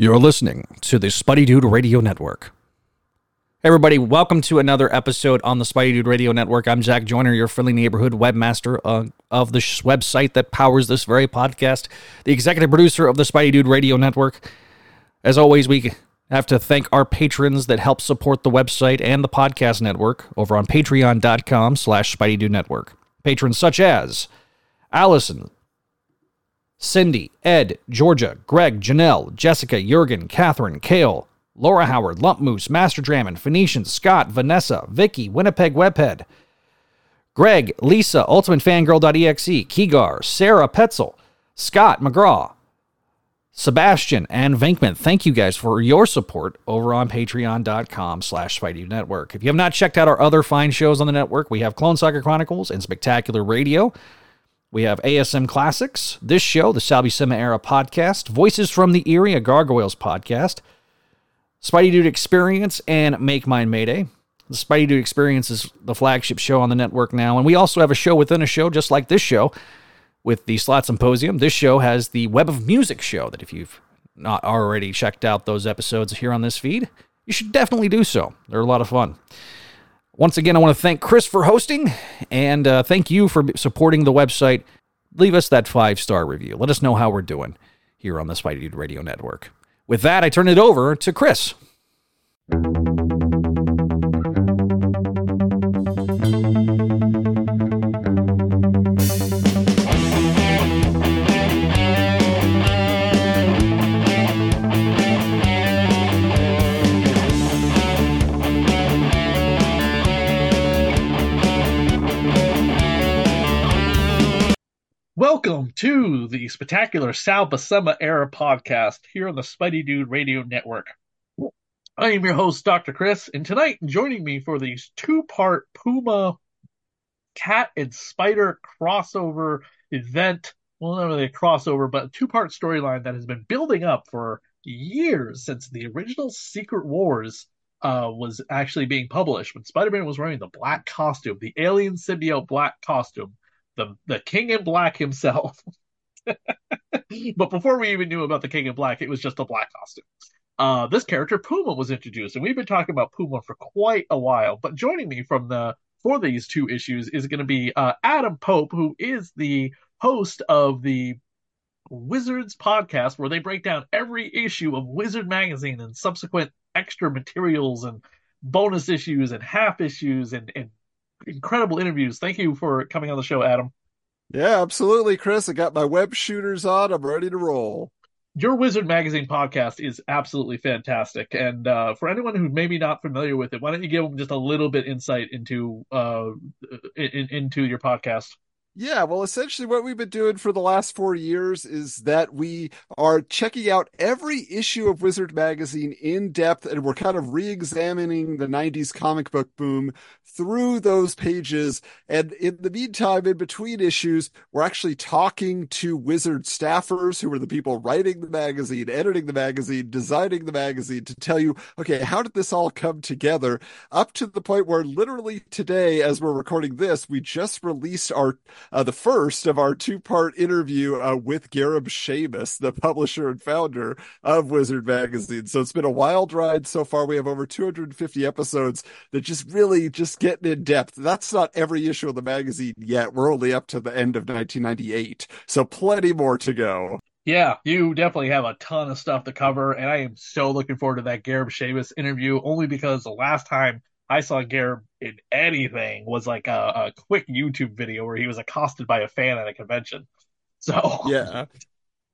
You're listening to the Spidey Dude Radio Network. Hey everybody, welcome to another episode on the Spidey Dude Radio Network. I'm Zach Joyner, your friendly neighborhood webmaster uh, of the sh- website that powers this very podcast, the executive producer of the Spidey Dude Radio Network. As always, we have to thank our patrons that help support the website and the podcast network over on patreon.com slash Network. Patrons such as Allison, Cindy, Ed, Georgia, Greg, Janelle, Jessica, Jurgen, Catherine, Kale, Laura Howard, Lump Moose, Master Drammon, Phoenician, Scott, Vanessa, Vicky, Winnipeg Webhead, Greg, Lisa, Ultimate Fangirl.exe, Keegar, Sarah Petzel, Scott McGraw, Sebastian, and Venkman. Thank you guys for your support over on patreon.com slash Network. If you have not checked out our other fine shows on the network, we have Clone Saga Chronicles and Spectacular Radio. We have ASM Classics, this show, the Sal Buscema Era podcast, Voices from the Eyrie, a Gargoyles podcast, Spidey Dude Experience, and Make Mine Mayday. The Spidey Dude Experience is the flagship show on the network now, and we also have a show within a show just like this show with the Slott Symposium. This show has the Web of Music show that if you've not already checked out those episodes here on this feed, you should definitely do so. They're a lot of fun. Once again, I want to thank Chris for hosting and uh, thank you for supporting the website. Leave us that five star review. Let us know how we're doing here on the Spidey Dude Radio Network. With that, I turn it over to Chris. Welcome to the spectacular Sal Buscema era podcast here on the Spidey Dude Radio Network. I am your host, Dr. Chris, and tonight joining me for these two part Puma cat and spider crossover event. Well, not really a crossover, but a two part storyline that has been building up for years since the original Secret Wars uh, was actually being published when Spider Man was wearing the black costume, the alien symbiote black costume the the King in Black himself. but before we even knew about the King in Black, it was just a black costume. Uh, this character Puma was introduced, and we've been talking about Puma for quite a while. But joining me from the for these two issues is going to be uh, Adam Pope, who is the host of the Wizards podcast, where they break down every issue of Wizard magazine and subsequent extra materials and bonus issues and half issues and, and incredible interviews. Thank you for coming on the show, Adam. Yeah, absolutely, Chris. I got my web shooters on. I'm ready to roll. Your Wizard Magazine podcast is absolutely fantastic, and uh, for anyone who's maybe not familiar with it, why don't you give them just a little bit insight into uh, in, into your podcast? Yeah, well, essentially, what we've been doing for the last four years is that we are checking out every issue of Wizard Magazine in depth, and we're kind of re examining the 90s comic book boom through those pages. And in the meantime, in between issues, we're actually talking to Wizard staffers who are the people writing the magazine, editing the magazine, designing the magazine to tell you, okay, how did this all come together? Up to the point where literally today, as we're recording this, we just released our uh, the first of our two part interview uh, with Gareb Shamus, the publisher and founder of Wizard Magazine. So it's been a wild ride so far. We have over 250 episodes that just really just getting in depth. That's not every issue of the magazine yet. We're only up to the end of 1998. So plenty more to go. Yeah, you definitely have a ton of stuff to cover, and I am so looking forward to that Gareb Shamus interview. Only because the last time I saw Gareb in anything was like a, a, quick YouTube video where he was accosted by a fan at a convention. So yeah.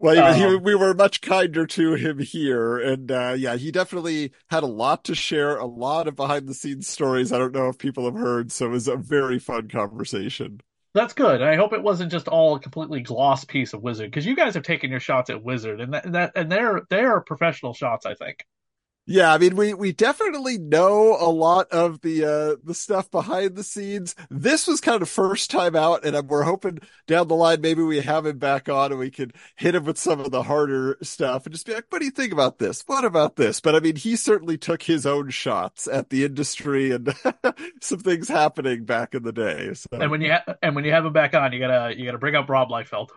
Well, um, he, we were much kinder to him here, and uh, yeah, he definitely had a lot to share, a lot of behind the scenes stories. I don't know if people have heard, so it was a very fun conversation. That's good. I hope it wasn't just all a completely gloss piece of Wizard, because you guys have taken your shots at Wizard, and that, and that and they're they are professional shots, I think. Yeah, I mean, we we definitely know a lot of the uh the stuff behind the scenes. This was kind of first time out, and we're hoping down the line maybe we have him back on and we could hit him with some of the harder stuff and just be like, "What do you think about this? What about this?" But I mean, he certainly took his own shots at the industry and some things happening back in the day. So. And when you ha- and when you have him back on, you gotta you gotta bring up Rob Liefeld.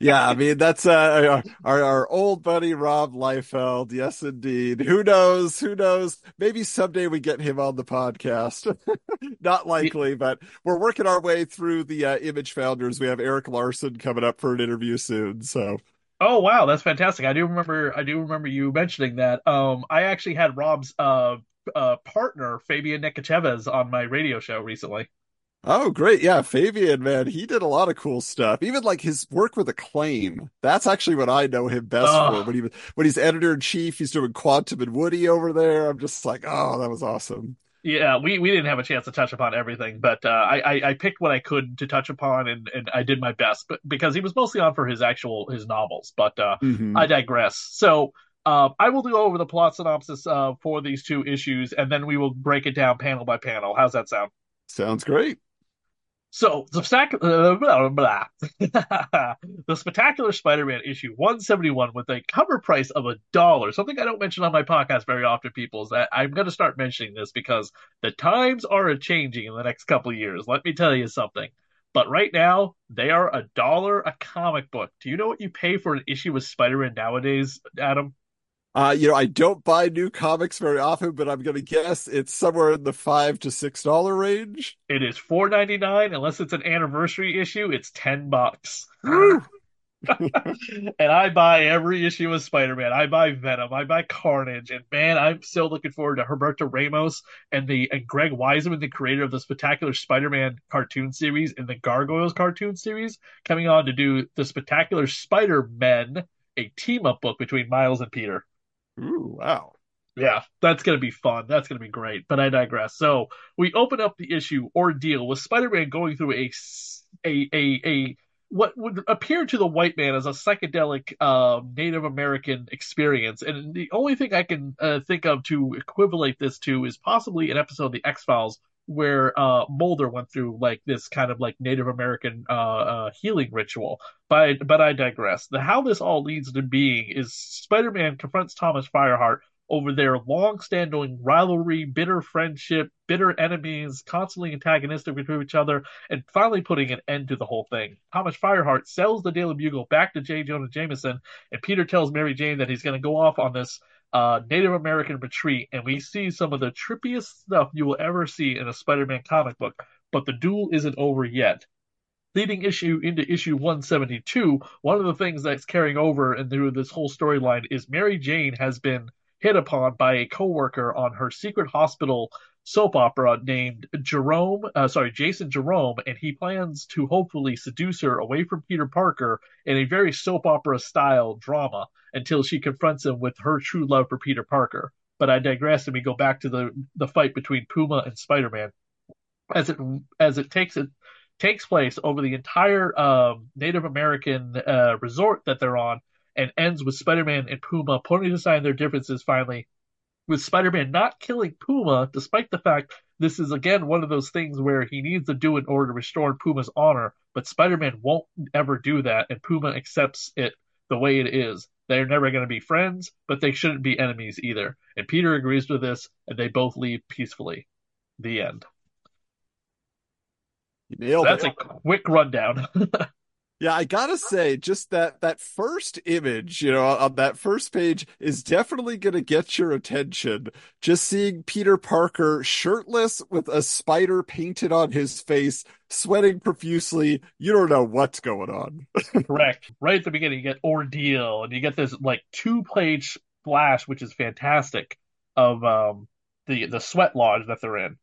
Yeah, I mean that's uh, our our old buddy Rob Liefeld. Yes, indeed. Who knows? Who knows? Maybe someday we get him on the podcast. Not likely, but we're working our way through the uh, image founders. We have Erik Larsen coming up for an interview soon. So. Oh wow, that's fantastic! I do remember. I do remember you mentioning that. Um, I actually had Rob's uh, uh partner Fabian Nicieza on my radio show recently. Oh, great. Yeah. Fabian, man, he did a lot of cool stuff. Even like his work with Acclaim. That's actually what I know him best for. When he when he's editor in chief, he's doing Quantum and Woody over there. I'm just like, oh, that was awesome. Yeah, we, we didn't have a chance to touch upon everything, but uh, I, I, I picked what I could to touch upon, and, and I did my best. But because he was mostly on for his actual his novels, but uh, mm-hmm. I digress. So uh, I will go over the plot synopsis uh, for these two issues, and then we will break it down panel by panel. How's that sound? Sounds great. So the spectacular, uh, blah, blah, blah. the spectacular Spider-Man issue 171 with a cover price of a dollar. Something I don't mention on my podcast very often, people, is that I'm going to start mentioning this because the times are a changing in the next couple years. Let me tell you something. But right now, they are a dollar a comic book. Do you know what you pay for an issue with Spider-Man nowadays, Adam? Uh, you know, I don't buy new comics very often, but I'm going to guess it's somewhere in the five to six dollar range. It is four ninety nine, unless it's an anniversary issue. It's ten bucks. and I buy every issue of Spider Man. I buy Venom. I buy Carnage. And man, I'm still looking forward to Humberto Ramos and the and Greg Weisman, the creator of the Spectacular Spider Man cartoon series and the Gargoyles cartoon series, coming on to do the Spectacular Spider Men, a team up book between Miles and Peter. Ooh, wow. Yeah, that's going to be fun. That's going to be great. But I digress. So we open up the issue ordeal with Spider-Man going through a a a, a what would appear to the white man as a psychedelic uh, Native American experience, and the only thing I can uh, think of to equivalent this to is possibly an episode of the X Files where uh, Mulder went through like this kind of like Native American uh, uh, healing ritual. But but I digress. The how this all leads to being is Spider-Man confronts Thomas Fireheart over their long-standing rivalry, bitter friendship, bitter enemies, constantly antagonistic between each other, and finally putting an end to the whole thing. Thomas Fireheart sells the Daily Bugle back to J. Jonah Jameson, and Peter tells Mary Jane that he's going to go off on this uh, Native American retreat, and we see some of the trippiest stuff you will ever see in a Spider-Man comic book. But the duel isn't over yet. Leading issue into issue 172, one of the things that's carrying over and through this whole storyline is Mary Jane has been hit upon by a coworker on her secret hospital soap opera named Jerome, uh, sorry, Jason Jerome, and he plans to hopefully seduce her away from Peter Parker in a very soap opera style drama until she confronts him with her true love for Peter Parker. But I digress and we go back to the the fight between Puma and Spider-Man as it as it takes it takes place over the entire um, Native American uh, resort that they're on and ends with Spider-Man and Puma putting aside their differences finally with Spider-Man not killing Puma, despite the fact this is again one of those things where he needs to do in order to restore Puma's honor, but Spider-Man won't ever do that, and Puma accepts it the way it is. They're never going to be friends, but they shouldn't be enemies either. And Peter agrees with this, and they both leave peacefully. The end. So that's it. a quick rundown. Yeah, I gotta say, just that that first image, you know, on that first page is definitely gonna get your attention. Just seeing Peter Parker shirtless with a spider painted on his face, sweating profusely, you don't know what's going on. Correct. Right at the beginning, you get ordeal, and you get this like two page splash, which is fantastic, of um the the sweat lodge that they're in.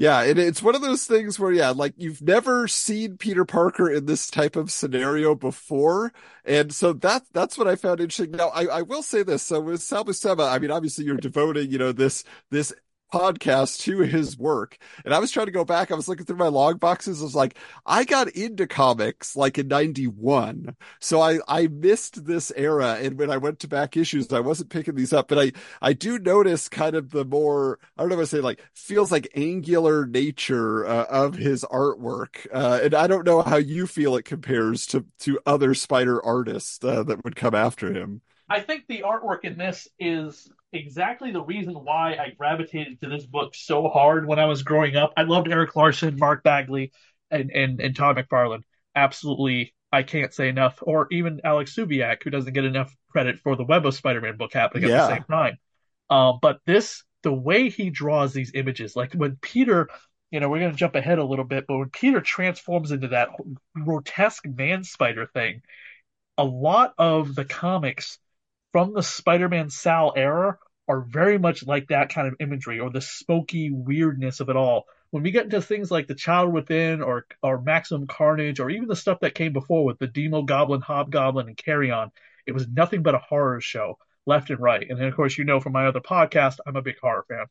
Yeah, it, it's one of those things where, yeah, like you've never seen Peter Parker in this type of scenario before. And so that, that's what I found interesting. Now, I, I will say this. So with Sal Buscema, I mean, obviously you're devoting, you know, this, this podcast to his work. And I was trying to go back. I was looking through my log boxes. I was like, I got into comics like in 91. So I, I missed this era. And when I went to back issues, I wasn't picking these up, but I, I do notice kind of the more, I don't know what I say, like feels like angular nature uh, of his artwork. Uh, and I don't know how you feel it compares to, to other spider artists uh, that would come after him. I think the artwork in this is exactly the reason why I gravitated to this book so hard when I was growing up. I loved Erik Larsen, Mark Bagley, and and, and Todd McFarlane. Absolutely I can't say enough, or even Alex Saviuk, who doesn't get enough credit for the Web of Spider-Man book happening at the same time. Um, but this, the way he draws these images, like when Peter, you know, we're going to jump ahead a little bit, but when Peter transforms into that grotesque man spider thing, a lot of the comics from the Spider-Man Sal era are very much like that kind of imagery or the smoky weirdness of it all. When we get into things like The Child Within or or Maximum Carnage or even the stuff that came before with the Demogoblin, Hobgoblin, and Carrion, it was nothing but a horror show left and right. And then of course you know from my other podcast, I'm a big horror fan.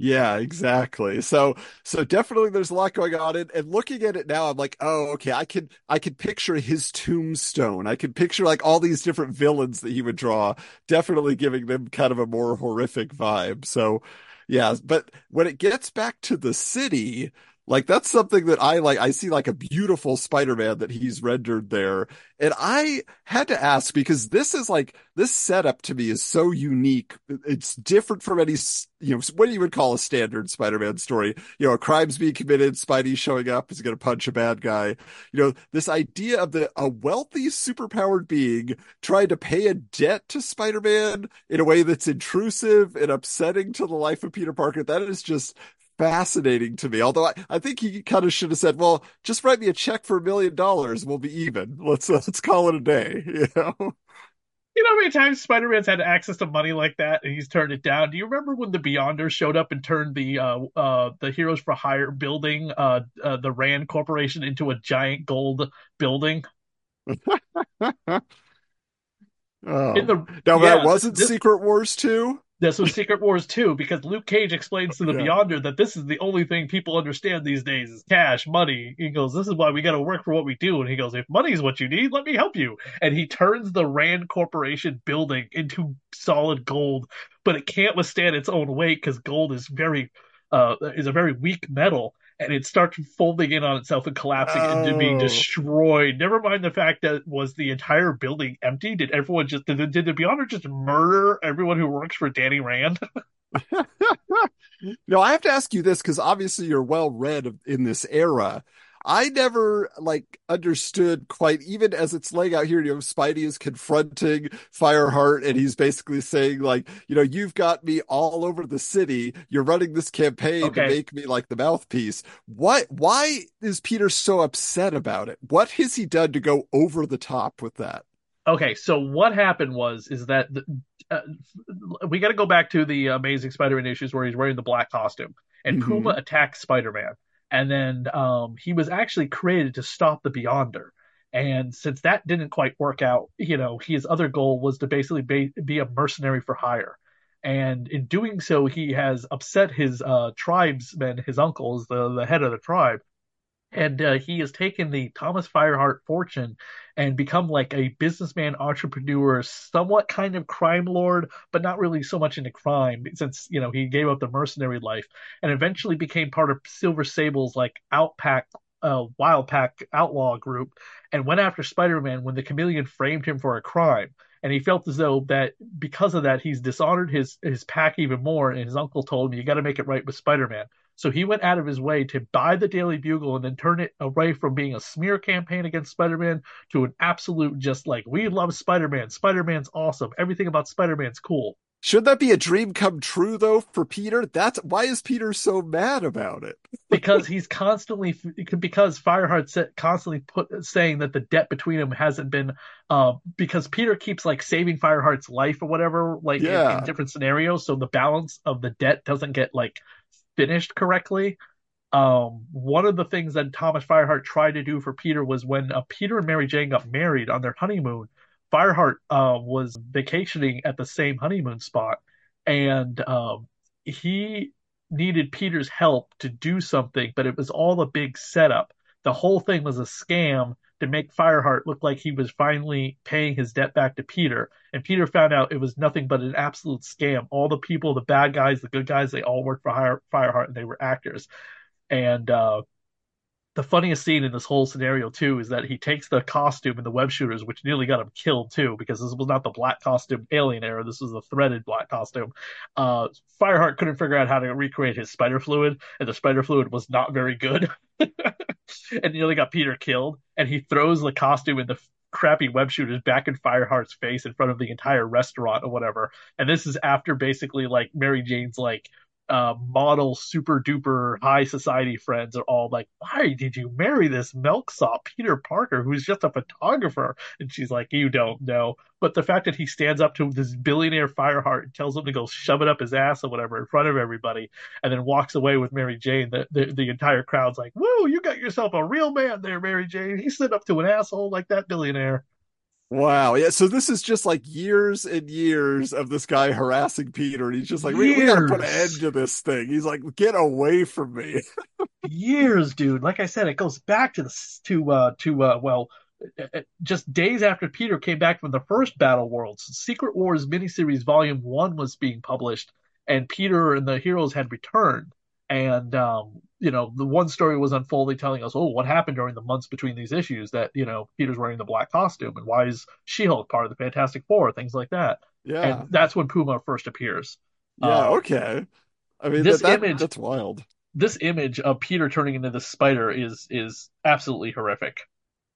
Yeah, exactly. So, so definitely there's a lot going on. And, and looking at it now, I'm like, oh, okay, I could I could picture his tombstone. I could picture like all these different villains that he would draw, definitely giving them kind of a more horrific vibe. So, yeah, but when it gets back to the city, like that's something that I like. I see like a beautiful Spider-Man that he's rendered there. And I had to ask because this is like, this setup to me is so unique. It's different from any, you know, what you would call a standard Spider-Man story. You know, a crime's being committed, Spidey showing up is going to punch a bad guy. You know, this idea of the, a wealthy, superpowered being trying to pay a debt to Spider-Man in a way that's intrusive and upsetting to the life of Peter Parker. That is just fascinating to me. Although I, I think he kind of should have said, well, just write me a check for a million dollars. We'll be even. Let's, uh, let's call it a day. You know? You know how many times Spider-Man's had access to money like that and he's turned it down? Do you remember when the Beyonders showed up and turned the uh uh the Heroes for Hire building, uh, uh the Rand Corporation into a giant gold building? Oh. In the Now yeah, that wasn't this- Secret Wars 2? This was Secret Wars 2 because Luke Cage explains to the Yeah. Beyonder that this is the only thing people understand these days is cash, money. He goes, This is why we got to work for what we do. And he goes, If money's what you need, let me help you. And he turns the Rand Corporation building into solid gold, but it can't withstand its own weight because gold is very, uh, is a very weak metal. And it starts folding in on itself and collapsing into being Oh. destroyed. Never mind the fact that was the entire building empty. Did everyone just did, did the Beyonder just murder everyone who works for Danny Rand? No, I have to ask you this because obviously you're well read in this era. I never like understood quite, even as it's laying out here, you know, Spidey is confronting Fireheart and he's basically saying, like, you know, you've got me all over the city. You're running this campaign Okay. to make me like the mouthpiece. What, why is Peter so upset about it? What has he done to go over the top with that? Okay, so what happened was is that the, uh, we got to go back to the Amazing Spider-Man issues where he's wearing the black costume and Mhm. Puma attacks Spider-Man, and then um, he was actually created to stop the Beyonder. And since that didn't quite work out, you know, his other goal was to basically be, be a mercenary for hire. And in doing so, he has upset his uh, tribesmen, his uncles, the, the head of the tribe. And uh, he has taken the Thomas Fireheart fortune and become like a businessman, entrepreneur, somewhat kind of crime lord, but not really so much into crime since, you know, he gave up the mercenary life and eventually became part of Silver Sable's like outpack, uh, wild pack outlaw group and went after Spider-Man when the chameleon framed him for a crime. And he felt as though that because of that, he's dishonored his, his pack even more. And his uncle told him, you got to make it right with Spider-Man. So he went out of his way to buy the Daily Bugle and then turn it away from being a smear campaign against Spider-Man to an absolute just like we love Spider-Man. Spider-Man's awesome. Everything about Spider-Man's cool. Should that be a dream come true though for Peter? That's why is Peter so mad about it? because he's constantly because Fireheart constantly put saying that the debt between them hasn't been uh because Peter keeps like saving Fireheart's life or whatever like in- in, different scenarios so the balance of the debt doesn't get like finished correctly. Um, one of the things that Thomas Fireheart tried to do for Peter was when uh, Peter and Mary Jane got married on their honeymoon, Fireheart uh, was vacationing at the same honeymoon spot, and um, he needed Peter's help to do something, but it was all a big setup. The whole thing was a scam to make Fireheart look like he was finally paying his debt back to Peter. And Peter found out it was nothing but an absolute scam. All the people, the bad guys, the good guys, they all worked for Fire- Fireheart and they were actors. And uh, the funniest scene in this whole scenario too is that he takes the costume and the web shooters, which nearly got him killed too, because this was not the black costume alien era. This was the threaded black costume. Uh, Fireheart couldn't figure out how to recreate his spider fluid, and the spider fluid was not very good, and nearly got Peter killed. And he throws the costume in the crappy web shooters back in Fireheart's face in front of the entire restaurant or whatever. And this is after basically like Mary Jane's like uh, model super duper high society friends are all like, why did you marry this milksop Peter Parker who's just a photographer? And she's like, you don't know. But the fact that he stands up to this billionaire Fireheart and tells him to go shove it up his ass or whatever in front of everybody, and then walks away with Mary Jane, the, the, the entire crowd's like, whoa, you got yourself a real man there, Mary Jane. He stood up to an asshole like that billionaire. Wow. Yeah. So this is just like years and years of this guy harassing Peter. And he's just like, we, we, gotta put an end to this thing. He's like, get away from me. years, dude. Like I said, it goes back to the, to, uh, to, uh, well, uh, uh, just days after Peter came back from the first Battle Worlds, Secret Wars miniseries volume one was being published and Peter and the heroes had returned. And, um, you know, the one story was unfolding, telling us, oh, what happened during the months between these issues that, you know, Peter's wearing the black costume and why is She Hulk part of the Fantastic Four, things like that. Yeah. And that's when Puma first appears. Yeah, uh, okay. I mean, this that, image, that's wild. This image of Peter turning into the spider is is absolutely horrific.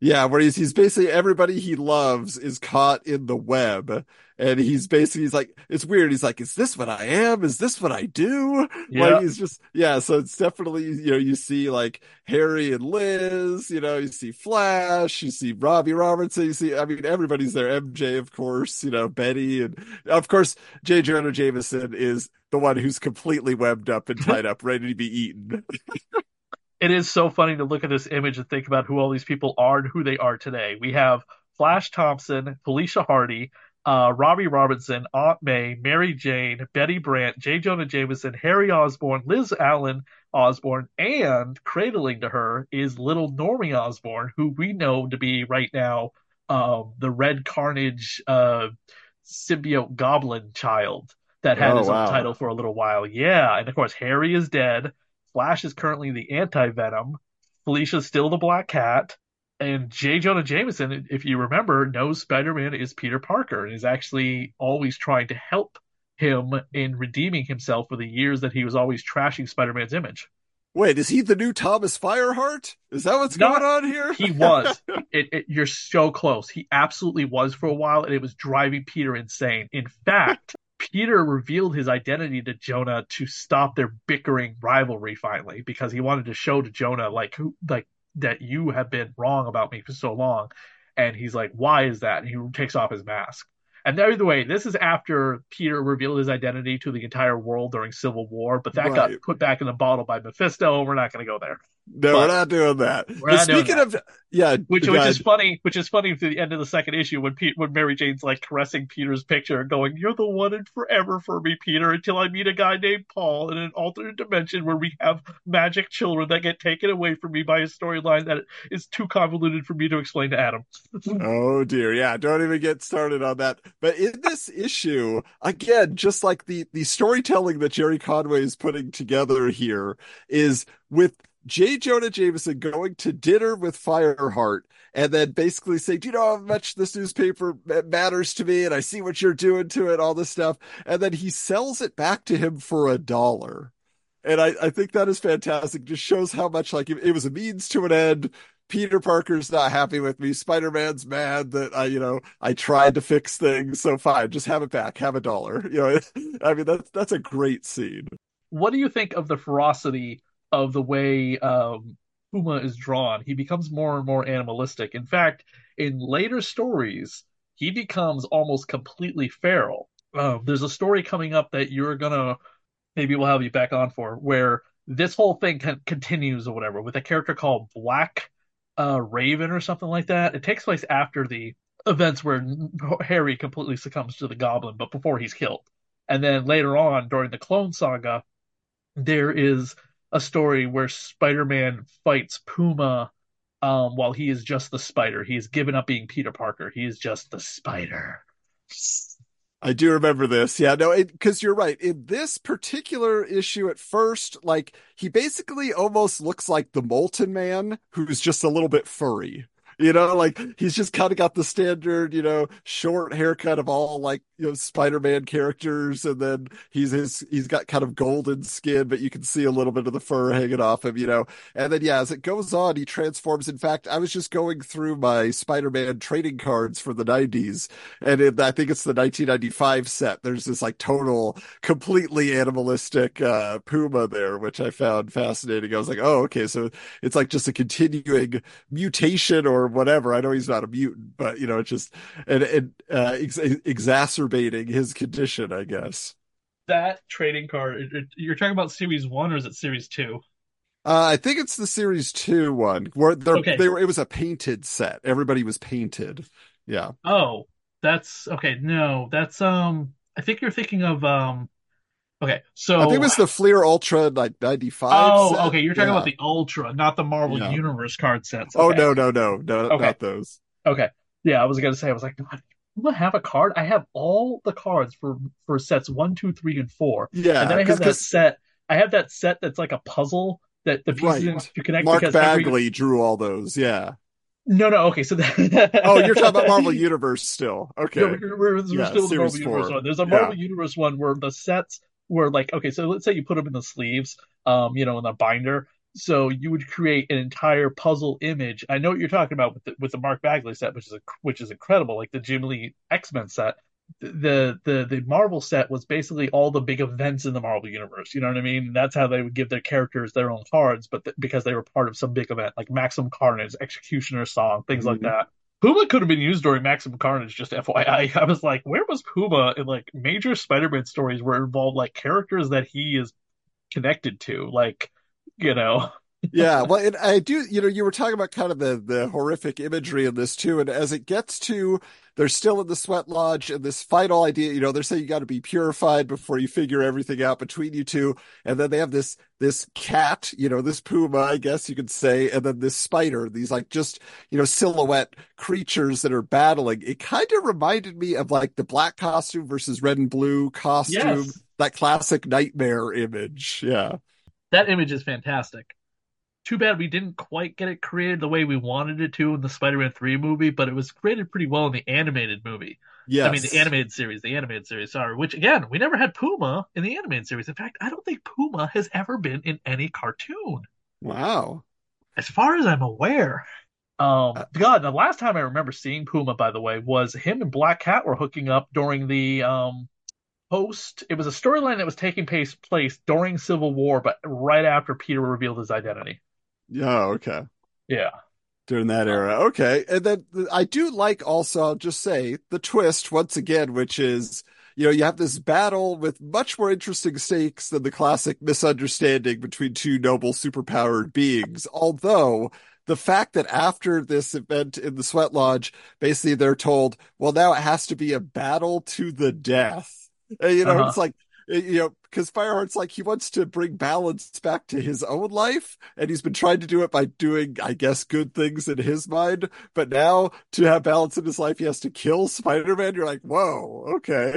Yeah, where he's he's basically everybody he loves is caught in the web, and he's basically he's like it's weird. He's like, is this what I am? Is this what I do? Yeah. Like he's just yeah. So it's definitely you know you see like Harry and Liz, you know you see Flash, you see Robbie Robertson, you see I mean everybody's there. MJ of course, you know Betty, and of course J. Jonah Jameson is the one who's completely webbed up and tied up, ready to be eaten. it is so funny to look at this image and think about who all these people are and who they are today. We have Flash Thompson, Felicia Hardy, uh, Robbie Robinson, Aunt May, Mary Jane, Betty Brant, J. Jonah Jameson, Harry Osborn, Liz Allen Osborn, and cradling to her is little Normie Osborn, who we know to be right now um, the Red Carnage uh, symbiote goblin child that had oh, his wow. own title for a little while. Yeah, and of course Harry is dead. Flash is currently the anti Venom. Felicia's still the Black Cat. And J. Jonah Jameson, if you remember, knows Spider Man is Peter Parker and is actually always trying to help him in redeeming himself for the years that he was always trashing Spider Man's image. Wait, is he the new Thomas Fireheart? Is that what's Not, going on here? he was. It, it, you're so close. He absolutely was for a while, and it was driving Peter insane. In fact, Peter revealed his identity to Jonah to stop their bickering rivalry finally because he wanted to show to Jonah like who like that you have been wrong about me for so long. And he's like, why is that? And he takes off his mask. And by the way, this is after Peter revealed his identity to the entire world during Civil War, but that right. got put back in the bottle by Mephisto. We're not going to go there. No, but we're not doing that. Not speaking doing that. of yeah, which which is funny, which is funny to the end of the second issue when Pete, when Mary Jane's like caressing Peter's picture, and going, "You're the one and forever for me, Peter, until I meet a guy named Paul in an alternate dimension where we have magic children that get taken away from me by a storyline that is too convoluted for me to explain to Adam." oh dear, yeah, don't even get started on that. But in this issue, again, just like the the storytelling that Gerry Conway is putting together here is with J. Jonah Jameson going to dinner with Fireheart and then basically saying, Do you know how much this newspaper matters to me? And I see what you're doing to it, all this stuff. And then he sells it back to him for a dollar. And I, I think that is fantastic. Just shows how much like it, it was a means to an end. Peter Parker's not happy with me. Spider Man's mad that I, you know, I tried to fix things. So fine, just have it back. Have a dollar. You know, I mean, that's that's a great scene. What do you think of the ferocity of the way um, Puma is drawn. He becomes more and more animalistic. In fact, in later stories, he becomes almost completely feral. Um, there's a story coming up that you're gonna maybe we'll have you back on for where this whole thing con- continues or whatever with a character called Black uh, Raven or something like that. It takes place after the events where Harry completely succumbs to the Goblin, but before he's killed. And then later on, during the Clone Saga, there is a story where Spider-Man fights Puma um, while he is just the spider. He has given up being Peter Parker. He is just the spider. I do remember this. Yeah, no, because you're right. In this particular issue, at first, like he basically almost looks like the Molten Man, who's just a little bit furry. You know, like he's just kind of got the standard, you know, short haircut of all like, you know, Spider-Man characters. And then he's his, he's got kind of golden skin, but you can see a little bit of the fur hanging off him, you know. And then, yeah, as it goes on, he transforms. In fact, I was just going through my Spider-Man trading cards for the 90s. And it, I think it's the 1995 set. There's this like total, completely animalistic, uh, Puma there, which I found fascinating. I was like, oh, okay. So it's like just a continuing mutation or whatever. I know he's not a mutant, but you know, it's just and, and uh, ex- exacerbating his condition, I guess. That trading card, you're talking about series one or is it series two? Uh, I think it's the series two one where okay. they were. It was a painted set. Everybody was painted. Yeah. Oh, that's okay. No, that's um. I think you're thinking of um. Okay, so I think it was the Fleer Ultra like ninety five. Oh, set. okay, you're talking yeah. about the Ultra, not the Marvel yeah. Universe card sets. Oh, okay. Oh no, no, no, no, okay. not those. Okay, yeah, I was gonna say, I was like, God, do I have a card? I have all the cards for for sets one, two, three, and four. Yeah, and then I have that set. I have that set that's like a puzzle that the pieces right. to connect. Mark Bagley every... drew all those. Yeah. No, no, okay. So that... oh, you're talking about Marvel Universe still? Okay, no, we're, we're, we're yeah, still the Marvel. Universe one. There's a Marvel yeah. Universe one where the sets were like, okay, so let's say you put them in the sleeves, um, you know, in the binder. So you would create an entire puzzle image. I know what you're talking about with the, with the Mark Bagley set, which is a, which is incredible, like the Jim Lee X Men set. The the the Marvel set was basically all the big events in the Marvel universe. You know what I mean? and That's how they would give their characters their own cards, but th- because they were part of some big event, like Maximum Carnage, Executioner Song, things mm-hmm. like that. Puma could have been used during Maximum Carnage, just FYI. I was like, where was Puma in like major Spider-Man stories where it involved like characters that he is connected to, like you know. Yeah, well, and I do. You know, you were talking about kind of the the horrific imagery in this too, and as it gets to, they're still in the sweat lodge, and this final idea. You know, they're saying you got to be purified before you figure everything out between you two, and then they have this this cat, you know, this puma, I guess you could say, and then this spider. These like just you know silhouette creatures that are battling. It kind of reminded me of like the black costume versus red and blue costume. Yes. That classic nightmare image. Yeah that image is fantastic. Too bad we didn't quite get it created the way we wanted it to in the Spider-Man 3 movie, but it was created pretty well in the animated movie. Yes. I mean the animated series, the animated series, sorry, which again, we never had Puma in the animated series. In fact, I don't think Puma has ever been in any cartoon. Wow. As far as I'm aware. Um, uh, God, the last time I remember seeing Puma, by the way, was him and Black Cat were hooking up during the um post. It was a storyline that was taking place place during Civil War, but right after Peter revealed his identity. Oh, okay. Yeah. During that era. Okay. And then I do like also, I'll just say, the twist once again, which is, you know, you have this battle with much more interesting stakes than the classic misunderstanding between two noble superpowered beings. Although the fact that after this event in the Sweat Lodge, basically they're told, well, now it has to be a battle to the death you know, uh-huh. it's like you know, because Fireheart's like he wants to bring balance back to his own life, and he's been trying to do it by doing, I guess, good things in his mind. But now to have balance in his life, he has to kill Spider-Man. You're like, whoa, okay,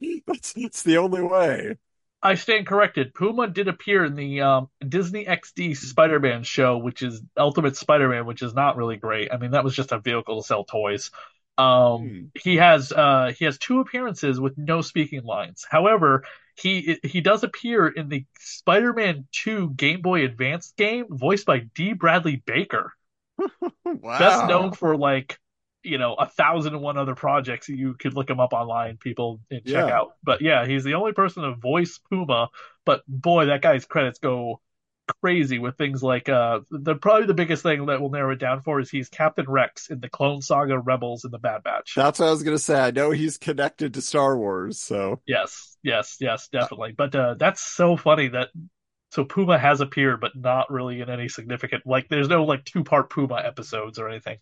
that's the only way. I stand corrected. Puma did appear in the um, Disney XD Spider-Man show, which is Ultimate Spider-Man, which is not really great. I mean, that was just a vehicle to sell toys. Um, hmm. he has uh, he has two appearances with no speaking lines. However, he he does appear in the Spider-Man 2 Game Boy Advance game, voiced by D. Bradley Baker. wow. Best known for like you know a thousand and one other projects. You could look him up online, people, and check yeah. out. But yeah, he's the only person to voice Puma. But boy, that guy's credits go crazy with things like uh the probably the biggest thing that we'll narrow it down for is he's Captain Rex in the Clone Saga Rebels in the Bad Batch. That's what I was gonna say. I know he's connected to Star Wars, so yes, yes, yes, definitely. But uh that's so funny that so Puma has appeared, but not really in any significant like there's no like two part Puma episodes or anything.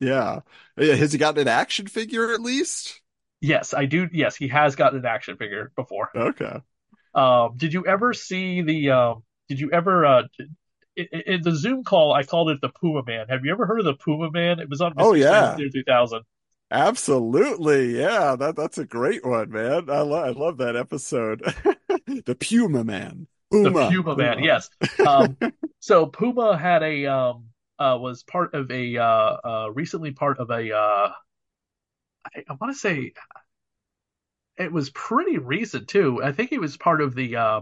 Yeah. Has he gotten an action figure at least? Yes, I do. Yes, he has gotten an action figure before. Okay. Um, did you ever see the um, did you ever uh in, in, the Zoom call I called it the Puma Man. Have you ever heard of the Puma Man? It was on oh yeah 3000. Absolutely. Yeah, that that's a great one, man. I, lo- I love that episode. the Puma Man. The Puma. Puma Man, yes. Um, so Puma had a um uh was part of a uh uh recently part of a uh I, I want to say it was pretty recent too. I think he was part of the uh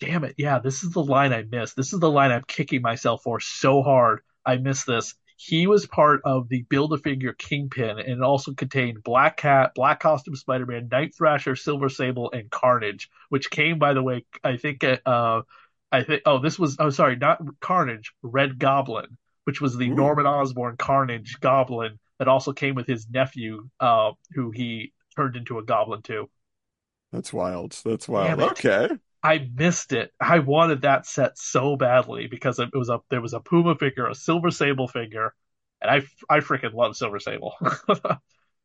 damn it. Yeah, this is the line I missed. This is the line I'm kicking myself for so hard. I missed this. He was part of the Build a Figure Kingpin, and it also contained Black Cat, Black Costume Spider Man, Night Thrasher, Silver Sable, and Carnage, which came, by the way, I think, uh, I think, oh, this was, oh, sorry, not Carnage, Red Goblin, which was the Ooh. Norman Osborn Carnage Goblin that also came with his nephew, uh, who he turned into a goblin too. That's wild. That's wild. Okay. I missed it. I wanted that set so badly because it was a there was a Puma figure, a Silver Sable figure, and I I freaking love Silver Sable.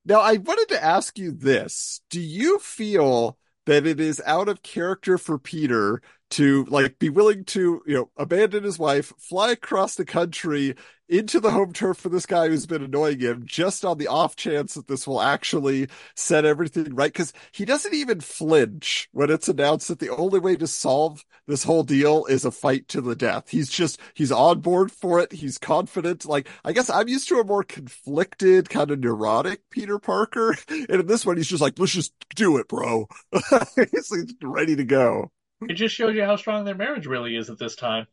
Now, I wanted to ask you this. Do you feel that it is out of character for Peter to like be willing to, you know, abandon his wife, fly across the country into the home turf for this guy who's been annoying him just on the off chance that this will actually set everything right? Because he doesn't even flinch when it's announced that the only way to solve this whole deal is a fight to the death. He's just, he's on board for it. He's confident. Like, I guess I'm used to a more conflicted, kind of neurotic Peter Parker. And in this one, he's just like, let's just do it, bro. he's ready to go. It just shows you how strong their marriage really is at this time.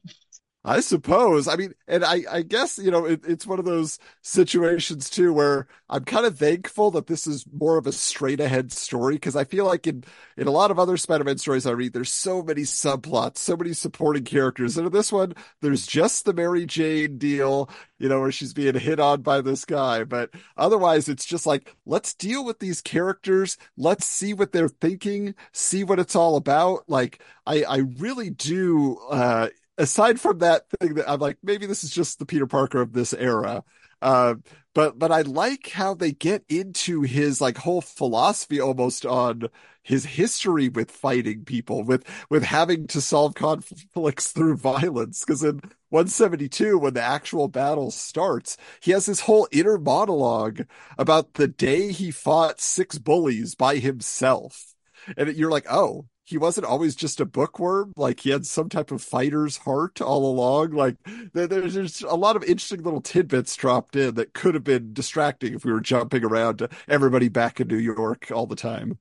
I suppose. I mean, and I, I guess, you know, it, it's one of those situations too where I'm kind of thankful that this is more of a straight ahead story because I feel like in, in a lot of other Spider-Man stories I read, there's so many subplots, so many supporting characters. And in this one, there's just the Mary Jane deal, you know, where she's being hit on by this guy. But otherwise, it's just like, let's deal with these characters. Let's see what they're thinking, see what it's all about. Like, I, I really do, uh, aside from that thing that I'm like, maybe this is just the Peter Parker of this era. Uh, but but I like how they get into his like whole philosophy almost on his history with fighting people, with with having to solve conflicts through violence. Because in 172, when the actual battle starts, he has this whole inner monologue about the day he fought six bullies by himself. And you're like, oh, he wasn't always just a bookworm. Like he had some type of fighter's heart all along. Like there's, a lot of interesting little tidbits dropped in that could have been distracting if we were jumping around to everybody back in New York all the time.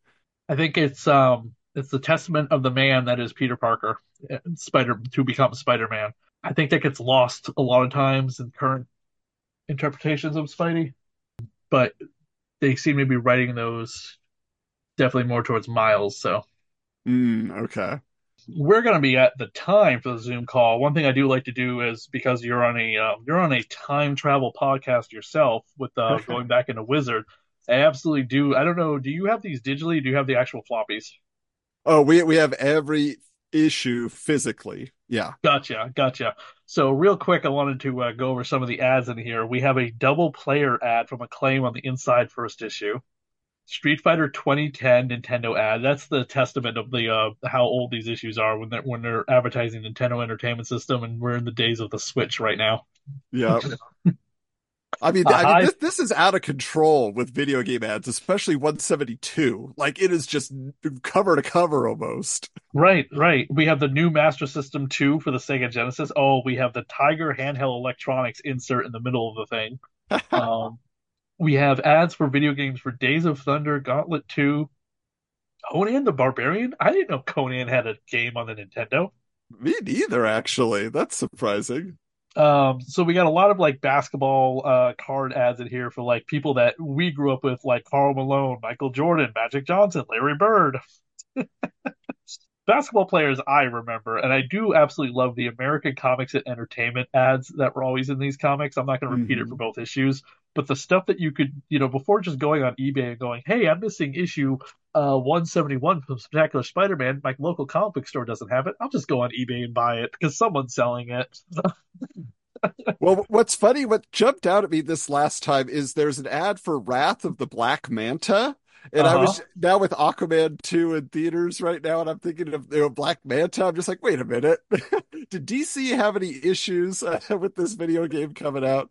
I think it's um it's the testament of the man that is Peter Parker, Spider to become Spider Man. I think that gets lost a lot of times in current interpretations of Spidey, but they seem to be writing those definitely more towards Miles. So Mm, okay. we're going to be at the time for the Zoom call. One thing I do like to do is because you're on a um, you're on a time travel podcast yourself with uh, going back into Wizard. I absolutely do. I don't know. Do you have these digitally? Do you have the actual floppies? Oh, we we have every issue physically. Yeah. Gotcha, gotcha. So real quick, I wanted to uh, go over some of the ads in here. We have a double player ad from Acclaim on the inside first issue. Street Fighter 2010 Nintendo ad. That's the testament of the uh, how old these issues are when they're when they're advertising Nintendo Entertainment System, and we're in the days of the Switch right now. Yeah. I mean, Uh, I mean, this, this is out of control with video game ads, especially 172. Like it is just cover to cover almost. Right, right. We have the new Master System 2 for the Sega Genesis. Oh, we have the Tiger handheld electronics insert in the middle of the thing. Um, we have ads for video games for Days of Thunder, Gauntlet 2, Conan the Barbarian. I didn't know Conan had a game on the Nintendo. Me neither, actually. That's surprising. Um, so we got a lot of like basketball uh card ads in here for like people that we grew up with, like Karl Malone, Michael Jordan, Magic Johnson, Larry Bird. Basketball players I remember, and I do absolutely love the American Comics and Entertainment ads that were always in these comics. I'm not going to repeat it Mhm. for both issues, but the stuff that you could, you know, before just going on eBay and going, "Hey, I'm missing issue uh 171 from Spectacular Spider-Man. My local comic book store doesn't have it. I'll just go on eBay and buy it because someone's selling it." Well, what's funny, what jumped out at me this last time is there's an ad for Wrath of the Black Manta. And I was now with Aquaman 2 in theaters right now, and I'm thinking of you know, Black Manta. I'm just like, wait a minute. Did DC have any issues uh, with this video game coming out?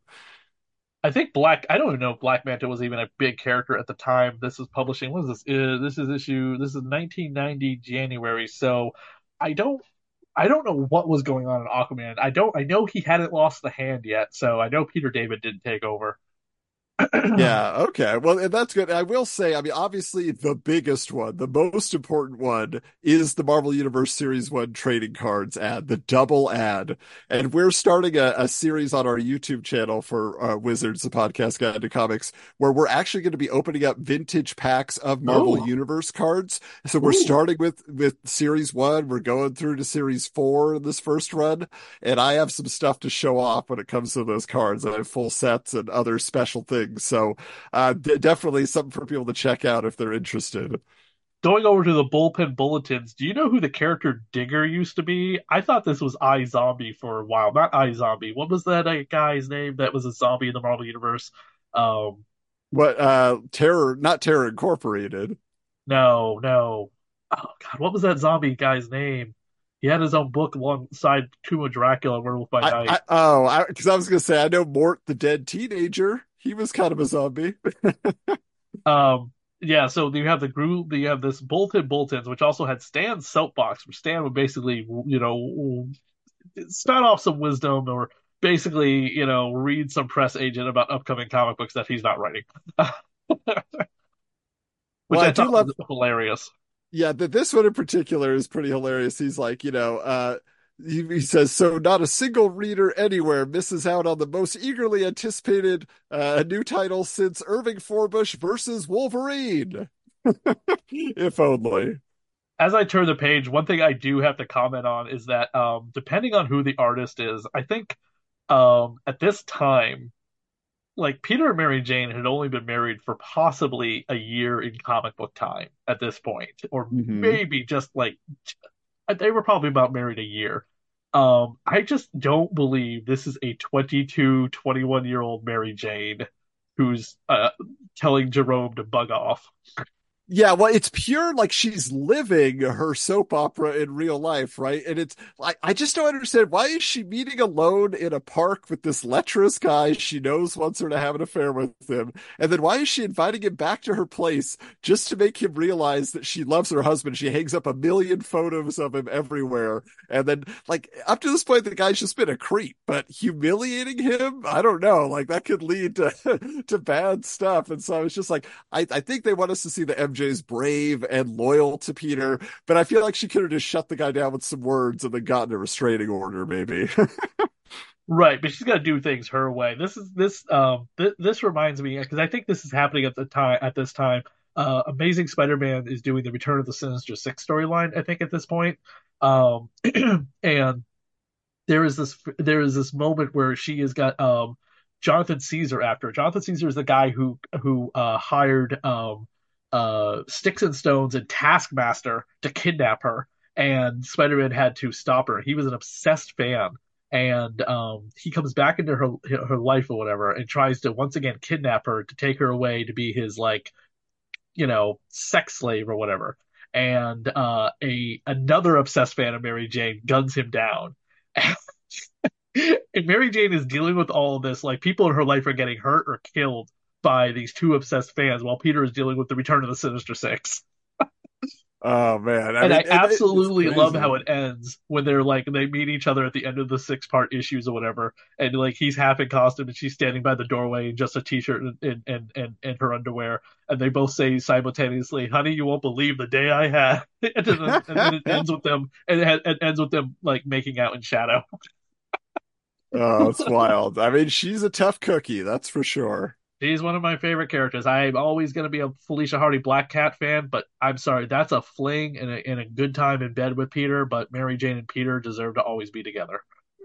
I think Black. I don't even know if Black Manta was even a big character at the time. This was publishing. What is this? Uh, this is issue. This is 1990 January. So I don't. I don't know what was going on in Aquaman. I don't. I know he hadn't lost the hand yet. So I know Peter David didn't take over. Yeah, okay. Well, that's good. I will say, I mean, obviously, the biggest one, the most important one is the Marvel Universe Series 1 trading cards ad, the double ad. And we're starting a, a series on our YouTube channel for uh, Wizards, the podcast guide to comics, where we're actually going to be opening up vintage packs of Marvel. Universe cards. So we're Ooh. starting with, with Series 1. We're going through to Series 4 in this first run. And I have some stuff to show off when it comes to those cards. I have full sets and other special things things. So uh, d- definitely something for people to check out if they're interested. Going over to the bullpen bulletins, do you know who the character Digger used to be? I thought this was I Zombie for a while. Not I Zombie. What was that uh, guy's name that was a zombie in the Marvel Universe? Um, what, uh, Terror, not Terror Incorporated. No, no. Oh, God, what was that zombie guy's name? He had his own book alongside Tomb of Dracula, Werewolf by Night. I, I, oh, because I, I was going to say, I know Mort the Dead Teenager he was kind of a zombie. um, yeah. So you have the group, you have this Bullpen Bulletins, which also had Stan's soapbox, where Stan would basically, you know, start off some wisdom or basically, you know, read some press agent about upcoming comic books that he's not writing. which well, I, I do love hilarious. Yeah, that this one in particular is pretty hilarious. He's like, you know, uh, he, says, so not a single reader anywhere misses out on the most eagerly anticipated uh, new title since Irving Forbush versus Wolverine. if only. As I turn the page, one thing I do have to comment on is that um, depending on who the artist is, I think um, at this time, like Peter and Mary Jane had only been married for possibly a year in comic book time at this point, or mm-hmm. maybe just like they were probably about married a year. Um, I just don't believe this is a 22, 21 year old Mary Jane who's uh, telling Jerome to bug off. Yeah, well, it's pure like she's living her soap opera in real life, right? And it's like I just don't understand why is she meeting alone in a park with this lecherous guy she knows wants her to have an affair with him, and then why is she inviting him back to her place just to make him realize that she loves her husband? She hangs up a million photos of him everywhere, and then like up to this point, the guy's just been a creep, but humiliating him, I don't know, like that could lead to to bad stuff. And so I was just like, I I think they want us to see the MJ MJ's brave and loyal to Peter, but I feel like she could have just shut the guy down with some words and then gotten a restraining order, maybe. right, but she's got to do things her way. This is this um th- this reminds me because I think this is happening at the time at this time. Uh, Amazing Spider-Man is doing the Return of the Sinister Six storyline. I think at this point, um, and there is this there is this moment where she has got um Jonathan Caesar after. Jonathan Caesar is the guy who who uh, hired um, uh, Sticks and Stones and Taskmaster to kidnap her, and Spider-Man had to stop her. He was an obsessed fan, and um, he comes back into her her life or whatever, and tries to once again kidnap her to take her away to be his like, you know, sex slave or whatever. And uh, a another obsessed fan of Mary Jane guns him down. and Mary Jane is dealing with all of this. Like people in her life are getting hurt or killed by these two obsessed fans while Peter is dealing with the return of the Sinister Six. oh man! I and mean, I absolutely love how it ends when they're like they meet each other at the end of the six part issues or whatever, and like he's half in costume and she's standing by the doorway in just a t shirt and and, and and her underwear, and they both say simultaneously, "Honey, you won't believe the day I had," and, then, and then it ends with them and it, it ends with them like making out in shadow. oh, it's wild. I mean, she's a tough cookie, that's for sure. She's one of my favorite characters. I'm always going to be a Felicia Hardy Black Cat fan, but I'm sorry, that's a fling and a, and a good time in bed with Peter. But Mary Jane and Peter deserve to always be together.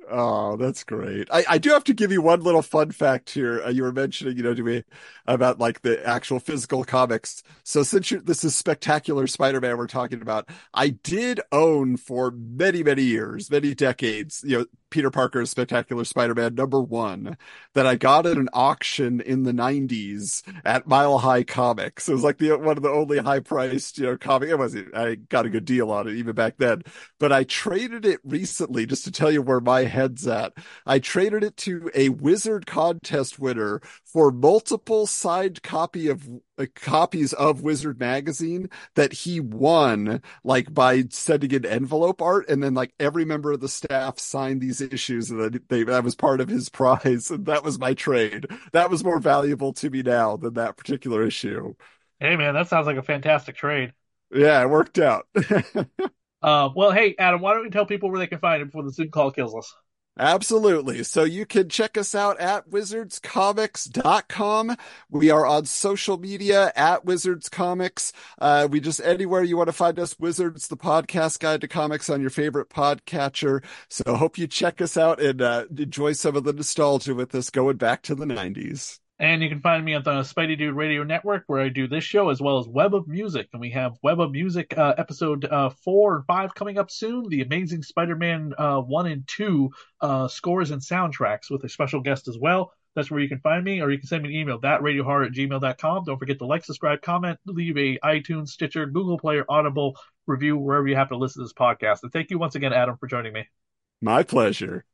Oh, that's great. I, I do have to give you one little fun fact here. Uh, you were mentioning, you know, to me about like the actual physical comics. So since this is spectacular Spider-Man we're talking about, I did own for many, many years, many decades, you know, Peter Parker's Spectacular Spider-Man number one that I got at an auction in the '90s at Mile High Comics. It was like the one of the only high-priced, you know, comic. It wasn't. I got a good deal on it even back then, but I traded it recently just to tell you where my head's at. I traded it to a Wizard contest winner for multiple signed copy of uh, copies of Wizard magazine that he won, like by sending in envelope art, and then like every member of the staff signed these issues, and that they that was part of his prize, and that was my trade. That was more valuable to me now than that particular issue. Hey man, that sounds like a fantastic trade. Yeah, it worked out. uh, well, hey Adam, why don't we tell people where they can find it before the Zoom call kills us? Absolutely. So you can check us out at wizardscomics.com. We are on social media at Wizards Comics. Uh, we just anywhere you want to find us, Wizards, the podcast guide to comics on your favorite podcatcher. So hope you check us out and uh, enjoy some of the nostalgia with us going back to the 90s. And you can find me on the Spidey Dude Radio Network, where I do this show as well as Web of Music. And we have Web of Music uh, episode uh, four and five coming up soon. The Amazing Spider-Man uh, one and two uh, scores and soundtracks with a special guest as well. That's where you can find me, or you can send me an email, thatradiohorror at gmail.com. Don't forget to like, subscribe, comment, leave a iTunes, Stitcher, Google Player, Audible review, wherever you happen to listen to this podcast. And thank you once again, Adam, for joining me. My pleasure.